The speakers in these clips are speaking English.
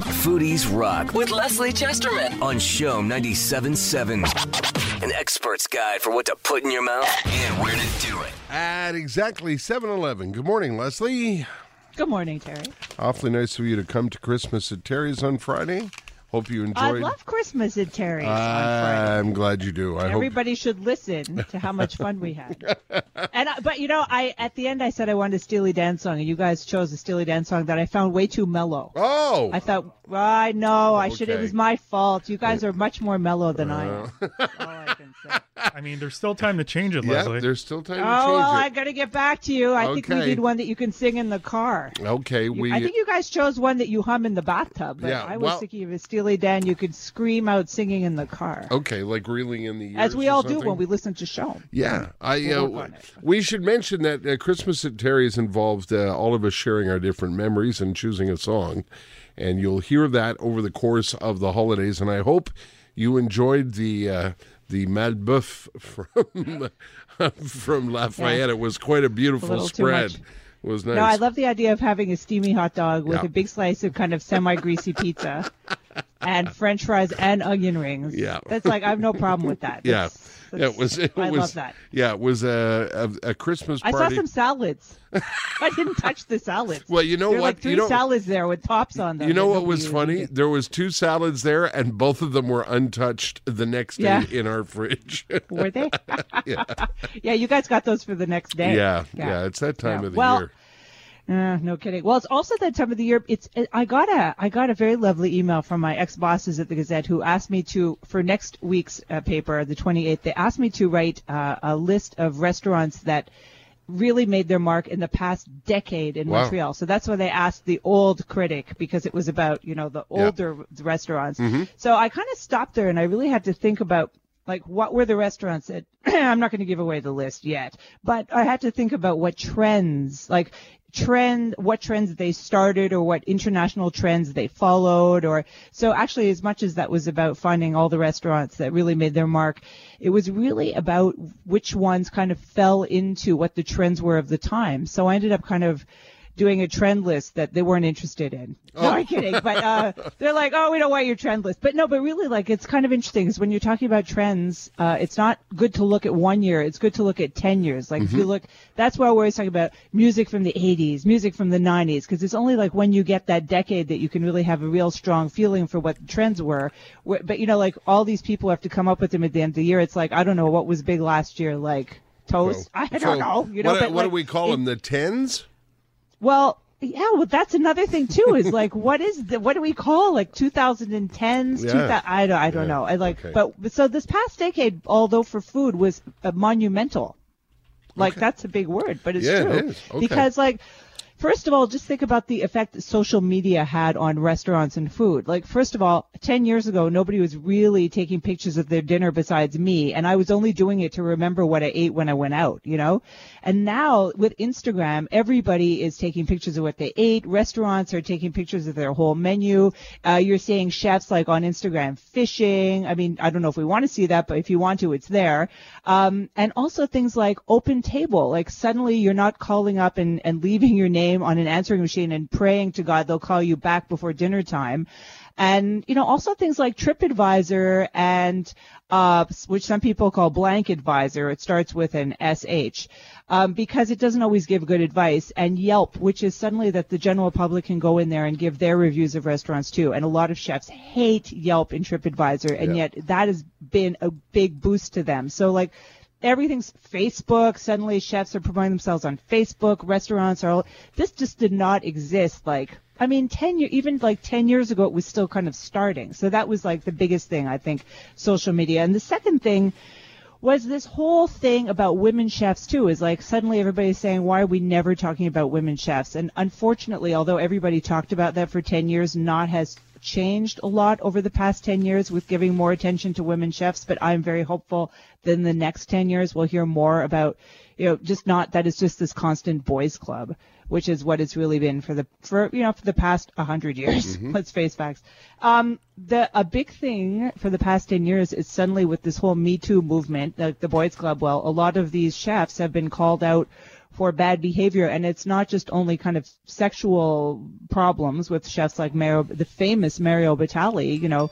Foodies Rock with Leslie Chesterman on CHOM 97.7. An expert's guide for what to put in your mouth and where to do it. At exactly 7 Eleven. Good morning, Leslie. Good morning, Terry. Awfully nice of you to come to Christmas at Terry's on Friday. Hope you I enjoyed. love Christmas at Terry's. I'm glad you do. I hope. Everybody should listen to how much fun we had. and I, but you know, I at the end I said I wanted a Steely Dan song, and you guys chose a Steely Dan song that I found way too mellow. Oh, I thought, well, I know, I should. It was my fault. You guys are much more mellow than I. Uh. I can say. I mean, there's still time to change it, yeah. Leslie. There's still time to change it. Oh well, I gotta get back to you. I think we Okay. need one that you can sing in the car. Okay, we. I think you guys chose one that you hum in the bathtub, but Yeah, I was well- thinking of a Steely Dan you could scream out singing in the car, okay, like reeling in the years. as we or all do something? when we listen to show. Yeah, I. We'll Uh, on it. we should mention that uh, Christmas at Terry's involved uh, all of us sharing our different memories and choosing a song, and you'll hear that over the course of the holidays. And I hope you enjoyed the uh, the Malboeuf from from Lafayette. It was quite a beautiful too spread. It was nice. No, I love the idea of having a steamy hot dog with Yeah. a big slice of kind of semi-greasy pizza and French fries and onion rings. Yeah. that's like I have no problem with that. Yeah. That's- Yeah, it was. It I was, love that. Yeah, it was a a, a Christmas I party. saw some salads. I didn't touch the salads. Well, you know there were what? like three You know- salads there with tops on them. You know what was funny? eating. There was two salads there, and both of them were untouched the next day Yeah. in our fridge. Were they? yeah. yeah, you guys got those for the next day. yeah, yeah, It's that time Yeah. of the Well, year. Uh, no kidding. Well, it's also that time of the year. It's I got a I got a very lovely email from my ex bosses at the Gazette who asked me to for next week's uh, paper, the 28th. They asked me to write uh, a list of restaurants that really made their mark in the past decade in Wow. Montreal. So that's why they asked the old critic because it was about you know the older restaurants. So I kind of stopped there and I really had to think about like what were the restaurants that I'm not going to give away the list yet, but I had to think about what trends like trend what trends they started or what international trends they followed or so actually as much as that was about finding all the restaurants that really made their mark it was really about which ones kind of fell into what the trends were of the time. So i ended up kind of doing a trend list that they weren't interested in. No, I'm kidding. But uh, they're like, oh, we don't want your trend list. But no, but really, like, it's kind of interesting because when you're talking about trends, uh, it's not good to look at one year. It's good to look at 10 years. Like, if you look, that's why we're always talking about music from the 80s, music from the 90s, because it's only like when you get that decade that you can really have a real strong feeling for what the trends were. But, you know, like, all these people have to come up with them at the end of the year. It's like, I don't know, what was big last year? Like, toast? I don't So, know. You know, what, but what like, do we call it- them? The tens? Well, yeah, well, that's another thing too. Is like, what is the what do we call like 2010s? Yeah. 2000, I don't, I don't Yeah, know. I like, okay. but so this past decade, although for food was uh, monumental. Like Okay. that's a big word, but it's Yeah, true is. Okay. because like. First of all, just think about the effect that social media had on restaurants and food. Like, first of all, 10 years ago, nobody was really taking pictures of their dinner besides me, and I was only doing it to remember what I ate when I went out, you know? And now, with Instagram, everybody is taking pictures of what they ate. Restaurants are taking pictures of their whole menu. Uh, you're seeing chefs like on Instagram fishing. I mean, I don't know if we want to see that, but if you want to, it's there. Um, and also things like OpenTable. Like suddenly you're not calling up and, and leaving your name on an answering machine and praying to God they'll call you back before dinner time. And, you know, also things like TripAdvisor and, uh, which some people call blank advisor. It starts with an SH, um, because it doesn't always give good advice. And Yelp, which is suddenly that the general public can go in there and give their reviews of restaurants too. And a lot of chefs hate Yelp and TripAdvisor. And Yeah. yet that has been a big boost to them. So like, everything's Facebook. Suddenly, chefs are promoting themselves on Facebook. Restaurants are. All, this just did not exist. Like, I mean, ten year, even like ten years ago, it was still kind of starting. So that was like the biggest thing I think, social media. And the second thing was this whole thing about women chefs too is like suddenly everybody's saying why are we never talking about women chefs and unfortunately although everybody talked about that for 10 years not has changed a lot over the past 10 years with giving more attention to women chefs but i'm very hopeful that in the next 10 years we'll hear more about you know just not that it's just this constant boys club which is what it's really been for the for you know for the past 100 years. Let's face facts. Um the a big thing for the past 10 years is suddenly with this whole me too movement like the boys club well a lot of these chefs have been called out for bad behavior. And it's not just only kind of sexual problems with chefs like Mario, the famous Mario Batali, you know,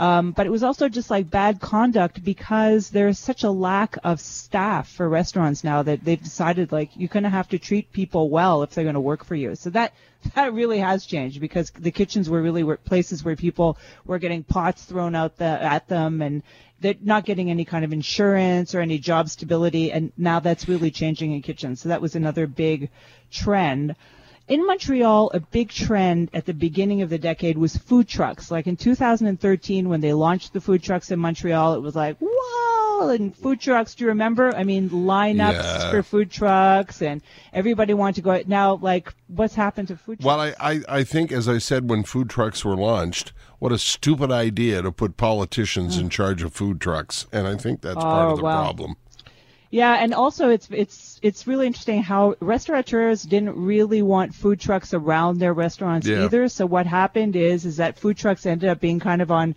um, but it was also just like bad conduct because there's such a lack of staff for restaurants now that they've decided like you're going to have to treat people well if they're going to work for you. So that that really has changed because the kitchens were really places where people were getting pots thrown out the, at them and they're not getting any kind of insurance or any job stability. And now that's really changing in kitchens. So that was another big trend in Montreal, a big trend at the beginning of the decade was food trucks. Like in 2013, when they launched the food trucks in Montreal, it was like, whoa, and food trucks. Do you remember? I mean, lineups Yeah. for food trucks, and everybody wanted to go. Now, like, what's happened to food trucks? Well, I, I, I think, as I said, when food trucks were launched, what a stupid idea to put politicians mm. in charge of food trucks. And I think that's oh, part Oh, of the wow. problem. Yeah, and also it's it's it's really interesting how restaurateurs didn't really want food trucks around their restaurants Yeah. either. So what happened is is that food trucks ended up being kind of on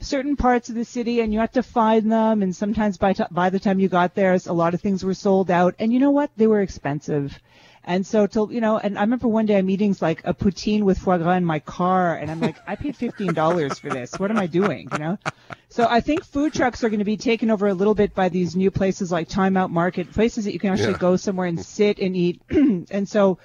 certain parts of the city and you had to find them. And sometimes by t- by the time you got there a lot of things were sold out. And you know what? They were expensive. And so till you know and i remember one day i'm eating like a poutine with foie gras in my car. And i'm like i paid $15 for this. What am i doing? You know? So i think food trucks are going to be taken over a little bit by these new places like time out market places that you can actually Yeah. go somewhere and sit and eat. And so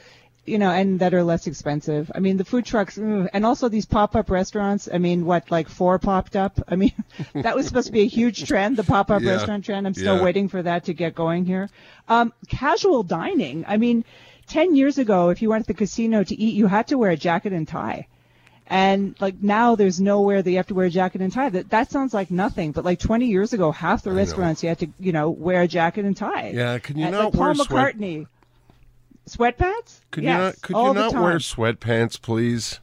you know, and that are less expensive. I mean, the food trucks, ugh, and also these pop-up restaurants. I mean, what, like four popped up? I mean, that was supposed to be a huge trend, the pop-up Yeah. restaurant trend. I'm still Yeah. waiting for that to get going here. Um, casual dining. I mean, 10 years ago, if you went to the casino to eat, you had to wear a jacket and tie. And like now, there's nowhere that you have to wear a jacket and tie. That that sounds like nothing, but like 20 years ago, half the restaurants you had to, you know, wear a jacket and tie. Yeah, can you And, not like Paul wear sweat- McCartney. Sweatpants? Could yes, you not? Could you not wear sweatpants, please?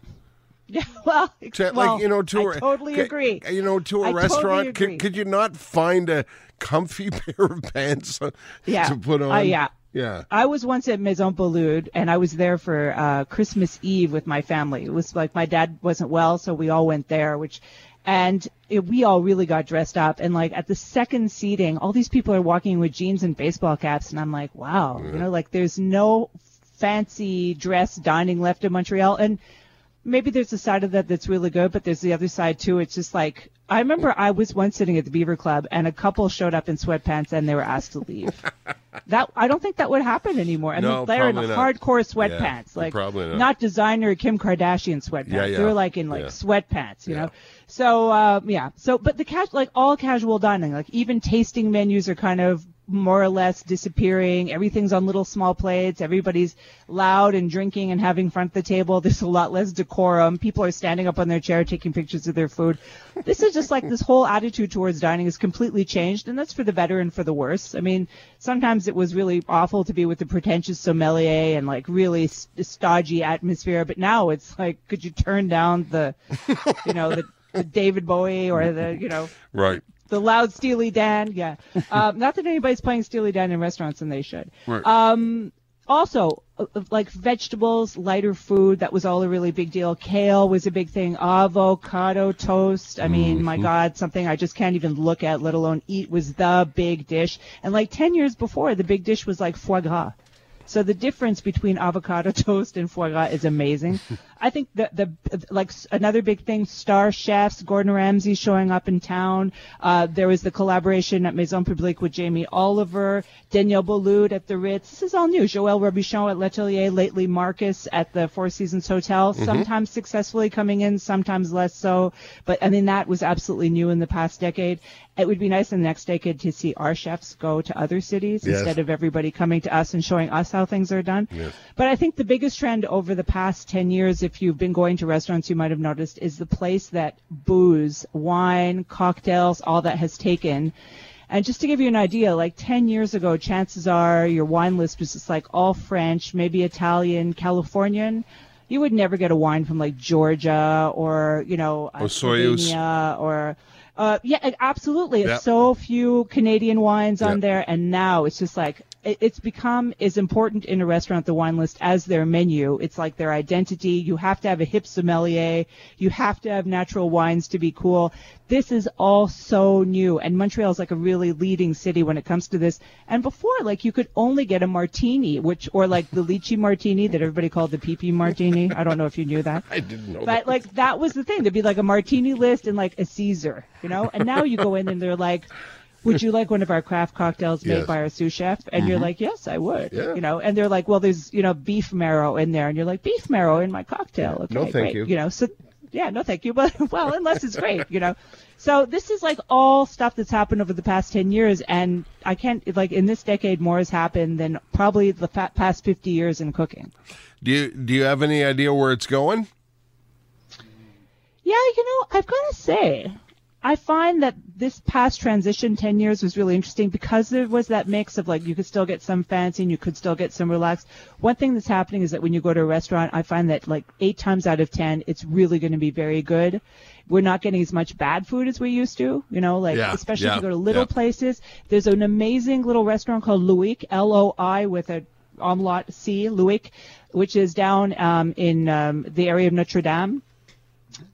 Yeah, well, To, well, like you know, to I a- totally ca- agree. You know, to a I totally restaurant, agree. could, could you not find a comfy pair of pants Yeah. to put on? Uh, yeah. yeah. I was once at Maison Boulud, and I was there for uh, Christmas Eve with my family. It was like my dad wasn't well, so we all went there, which, and it, we all really got dressed up. And like at the second seating, all these people are walking with jeans and baseball caps, and I'm like, wow, you know, like there's no fancy dress dining left in Montreal, and maybe there's a side of that that's really good, but there's the other side too. It's just like I remember I was once sitting at the Beaver Club and a couple showed up in sweatpants and they were asked to leave. that I don't think that would happen anymore. I No, mean, they're in not. hardcore sweatpants, Yeah, like probably not. designer Kim Kardashian sweatpants. Yeah, yeah. They were like in like sweatpants, you know. So um, yeah, so but the cas- like all casual dining, like even tasting menus are kind of more or less disappearing. Everything's on little small plates. Everybody's loud and drinking and having front at the table. There's a lot less decorum. People are standing up on their chair taking pictures of their food. This is just like this whole attitude towards dining has completely changed, and that's for the better and for the worse. I mean, sometimes it was really awful to be with the pretentious sommelier and like really s- stodgy atmosphere, but now it's like, could you turn down the, you know, the, the David Bowie or the, you know, Right. The loud Steely Dan. Yeah. Um, not that anybody's playing Steely Dan in restaurants, and they should. Right. Um, also, uh, like vegetables, lighter food, that was all a really big deal. Kale was a big thing. Avocado toast. I mean, my God, something I just can't even look at, let alone eat, was the big dish. And like 10 years before, the big dish was like foie gras. So the difference between avocado toast and foie gras is amazing. I think the the like another big thing, star chefs, Gordon Ramsay showing up in town. Uh, there was the collaboration at Maison Publique with Jamie Oliver, Daniel Boulud at the Ritz. This is all new. Joël Robuchon at L'Atelier, lately Marcus at the Four Seasons Hotel. Sometimes successfully coming in, sometimes less so. But I mean that was absolutely new in the past decade. It would be nice in the next decade to see our chefs go to other cities Yes. instead of everybody coming to us and showing us how things are done. But I think the biggest trend over the past 10 years, if you've been going to restaurants, you might have noticed, is the place that booze, wine, cocktails, all that has taken. And just to give you an idea, like 10 years ago, chances are your wine list was just like all French, maybe Italian, Californian. You would never get a wine from like Georgia or, you know, Or Soyuz. Or Uh, yeah, absolutely. Yep. so few Canadian wines on Yep. there, and now it's just like it's become as important in a restaurant the wine list as their menu. It's like their identity. You have to have a hip sommelier. You have to have natural wines to be cool. This is all so new, and Montreal is like a really leading city when it comes to this. And before, like you could only get a martini, which or like the lychee martini that everybody called the PP martini. I don't know if you knew that. I didn't know that. But that. like that was the thing. There'd be like a martini list and like a Caesar, you know. And now you go in and they're like, "Would you like one of our craft cocktails made Yes. by our sous chef?" And you're mm-hmm. like, "Yes, I would." Yeah. You know. And they're like, "Well, there's you know beef marrow in there," and you're like, "Beef marrow in my cocktail." Okay, No, thank great. you. You know. So yeah, no, thank you. But well, unless it's great, you know. So this is like all stuff that's happened over the past 10 years and I can't like in this decade more has happened than probably the fa- past 50 years in cooking. Do you do you have any idea where it's going? Yeah, you know, I've got to say, I find that this past transition 10 years was really interesting because there was that mix of like you could still get some fancy and you could still get some relaxed. One thing that's happening is that when you go to a restaurant, I find that like eight times out of 10, it's really going to be very good. We're not getting as much bad food as we used to, you know, like Yeah, especially yeah, if you go to little yeah. places. There's an amazing little restaurant called Loïc, L-O-I with a umlaut C, Loïc, which is down um, in um, the area of Notre Dame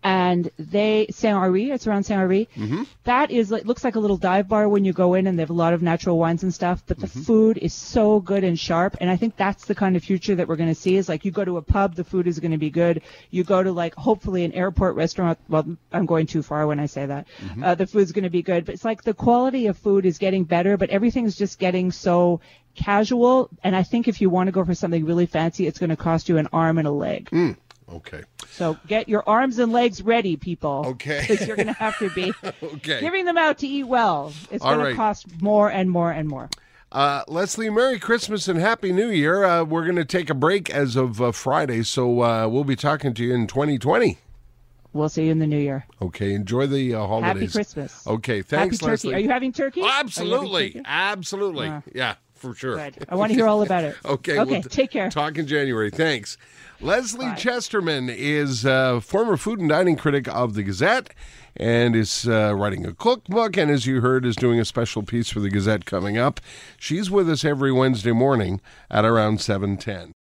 and they Saint Henri, it's around Saint Henri. Mm-hmm. That is like looks like a little dive bar when you go in, and they have a lot of natural wines and stuff. But the Mm-hmm. food is so good and sharp, and I think that's the kind of future that we're going to see. Is like you go to a pub, the food is going to be good. You go to like hopefully an airport restaurant. Well, I'm going too far when I say that. Mm-hmm. Uh, the food's going to be good, but it's like the quality of food is getting better, but everything's just getting so casual. And I think if you want to go for something really fancy, it's going to cost you an arm and a leg. Okay. So get your arms and legs ready, people. Okay. Because you're going to have to be Okay. giving them out to eat well. It's going right. to cost more and more and more. Uh, Leslie, Merry Christmas and Happy New Year. Uh, we're going to take a break as of uh, Friday, so uh, we'll be talking to you in 2020. We'll see you in the new year. Okay, enjoy the uh, holidays. Happy Christmas. Okay, thanks, Happy turkey. Leslie. Are you having turkey? Oh, you having absolutely, turkey? absolutely. Uh, yeah, for sure. Good. I want to hear all about it. Okay. Okay. we'll take care. Talk in January. Thanks. Leslie Bye. Chesterman is a former food and dining critic of the Gazette and is uh, writing a cookbook and, as you heard, is doing a special piece for the Gazette coming up. She's with us every Wednesday morning at around 710.